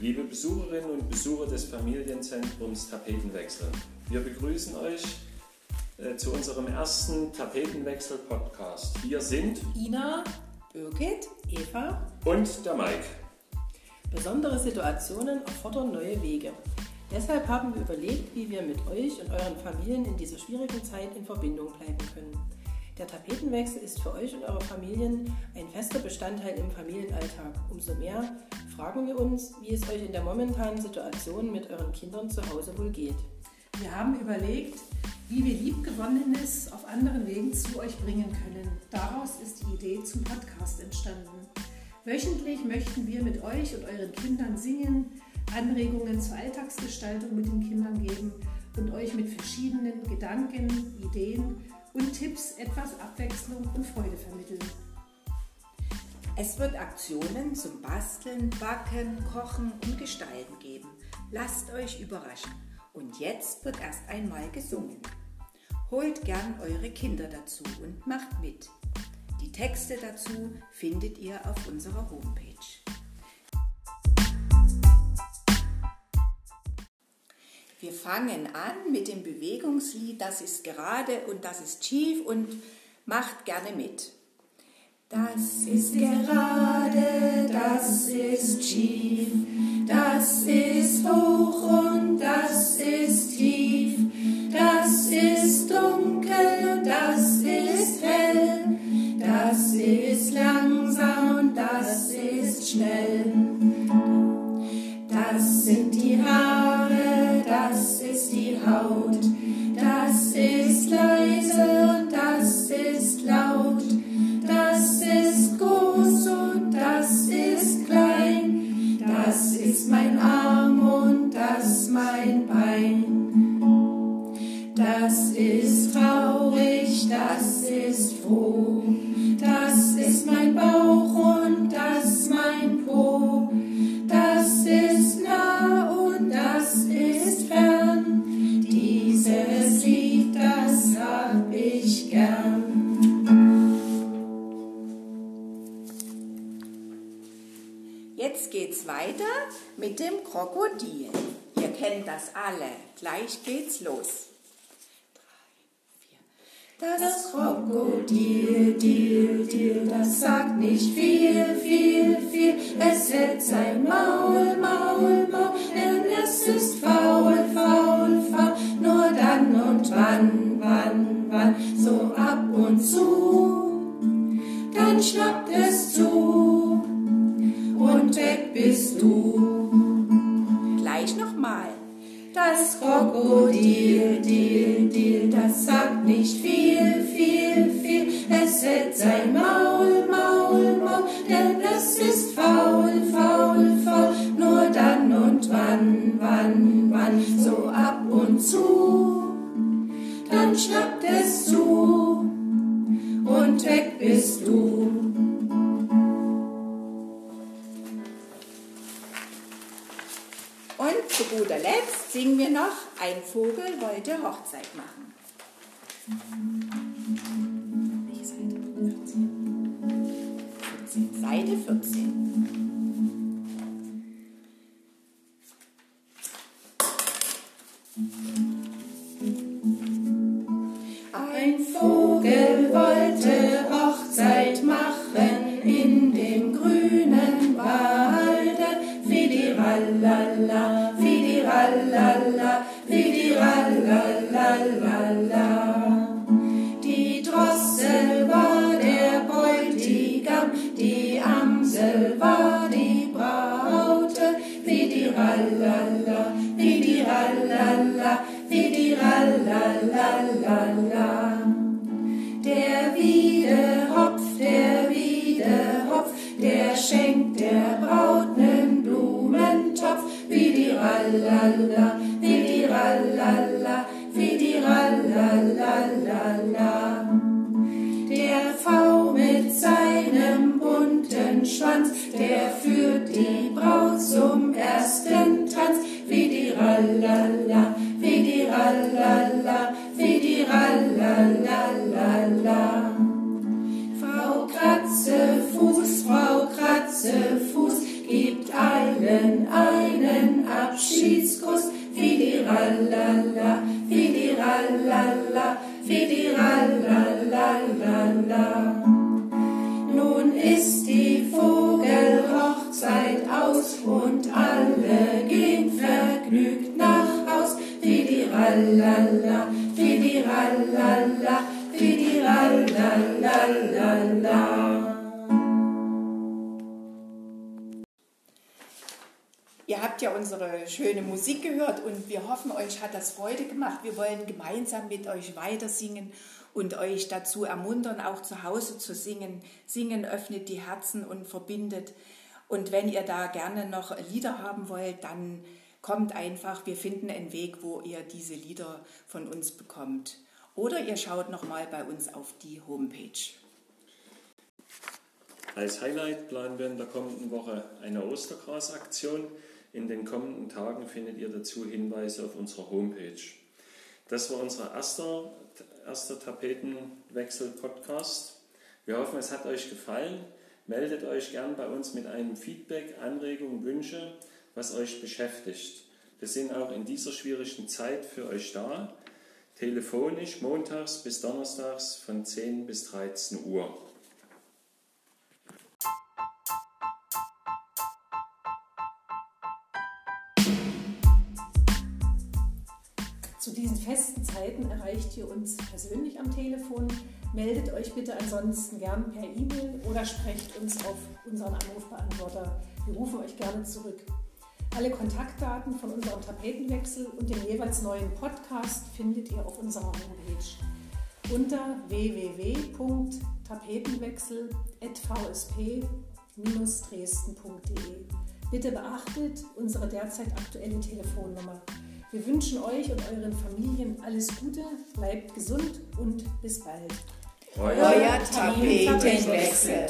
Liebe Besucherinnen und Besucher des Familienzentrums Tapetenwechsel, wir begrüßen euch äh, zu unserem ersten Tapetenwechsel-Podcast. Wir sind Ina, Birgit, Eva und der Mike. Besondere Situationen erfordern neue Wege. Deshalb haben wir überlegt, wie wir mit euch und euren Familien in dieser schwierigen Zeit in Verbindung bleiben können. Der Tapetenwechsel ist für euch und eure Familien ein fester Bestandteil im Familienalltag. Umso mehr fragen wir uns, wie es euch in der momentanen Situation mit euren Kindern zu Hause wohl geht. Wir haben überlegt, wie wir Liebgewonnenes auf anderen Wegen zu euch bringen können. Daraus ist die Idee zum Podcast entstanden. Wöchentlich möchten wir mit euch und euren Kindern singen, Anregungen zur Alltagsgestaltung mit den Kindern geben und euch mit verschiedenen Gedanken, Ideen und Tipps etwas Abwechslung und Freude vermitteln. Es wird Aktionen zum Basteln, Backen, Kochen und Gestalten geben. Lasst euch überraschen. Und jetzt wird erst einmal gesungen. Holt gern eure Kinder dazu und macht mit. Die Texte dazu findet ihr auf unserer Homepage. Wir fangen an mit dem Bewegungslied, das ist gerade und das ist schief und macht gerne mit. Das ist gerade, das ist schief, das ist hoch und das ist tief, das ist dunkel und das ist hell, das ist langsam und das ist schnell. Das sind die Haare, ist die Haut, das ist leise und das ist laut, das ist groß und das ist klein, das ist mein Arm und das mein Bein. Das ist traurig, das ist Jetzt geht's weiter mit dem Krokodil. Ihr kennt das alle. Gleich geht's los. Das Krokodil, Dil, Dil, das sagt nicht viel, viel, viel. Es hält sein Maul, Maul, Maul, denn es ist faul, faul, faul. Nur dann und wann, wann, wann, so ab und zu. Dann schnappt es zu bist du. Gleich nochmal. Das Krokodil, Dil, Dil, das sagt nicht viel, viel, viel. Es hält sein Maul, Maul, Maul, denn es ist faul, faul, faul. Nur dann und wann, wann, wann, so ab und zu. Dann schnappt es zu und weg bist du. Guter Letzt singen wir noch, ein Vogel wollte Hochzeit machen. Welche Seite? 14. Seite 14. fidirallala, fidirallala. Die Drossel war der Bräutigam, die Amsel war die Braute. Fidirallala, fidirallala, fidirallala. Der Wiedehopf, der Fidirallala, fidirallala, fidirallala. Der V mit seinem bunten Schwanz, der führt die Braut zum ersten Tanz. Fidirallala, fidirallala, fidirallala. Frau Kratzefuß, Frau Kratzefuß, gibt allen Abschiedskuss. Fidiralala, Fidiralala, Fidiralala. Nun ist die Vogelhochzeit aus und Ihr habt ja unsere schöne Musik gehört und wir hoffen, euch hat das Freude gemacht. Wir wollen gemeinsam mit euch weiter singen und euch dazu ermuntern, auch zu Hause zu singen. Singen öffnet die Herzen und verbindet. Und wenn ihr da gerne noch Lieder haben wollt, dann kommt einfach, wir finden einen Weg, wo ihr diese Lieder von uns bekommt. Oder ihr schaut nochmal bei uns auf die Homepage. Als Highlight planen wir in der kommenden Woche eine Ostergras-Aktion. In den kommenden Tagen findet ihr dazu Hinweise auf unserer Homepage. Das war unser erster, erster Tapetenwechsel-Podcast. Wir hoffen, es hat euch gefallen. Meldet euch gern bei uns mit einem Feedback, Anregungen, Wünsche, was euch beschäftigt. Wir sind auch in dieser schwierigen Zeit für euch da. Telefonisch montags bis donnerstags von 10 bis 13 Uhr. Zeiten erreicht ihr uns persönlich am Telefon. Meldet euch bitte ansonsten gern per E-Mail oder sprecht uns auf unseren Anrufbeantworter. Wir rufen euch gerne zurück. Alle Kontaktdaten von unserem Tapetenwechsel und dem jeweils neuen Podcast findet ihr auf unserer Homepage unter www.tapetenwechsel.vsp-dresden.de. Bitte beachtet unsere derzeit aktuelle Telefonnummer. Wir wünschen euch und euren Familien alles Gute, bleibt gesund und bis bald. Euer Tapetenwechsel.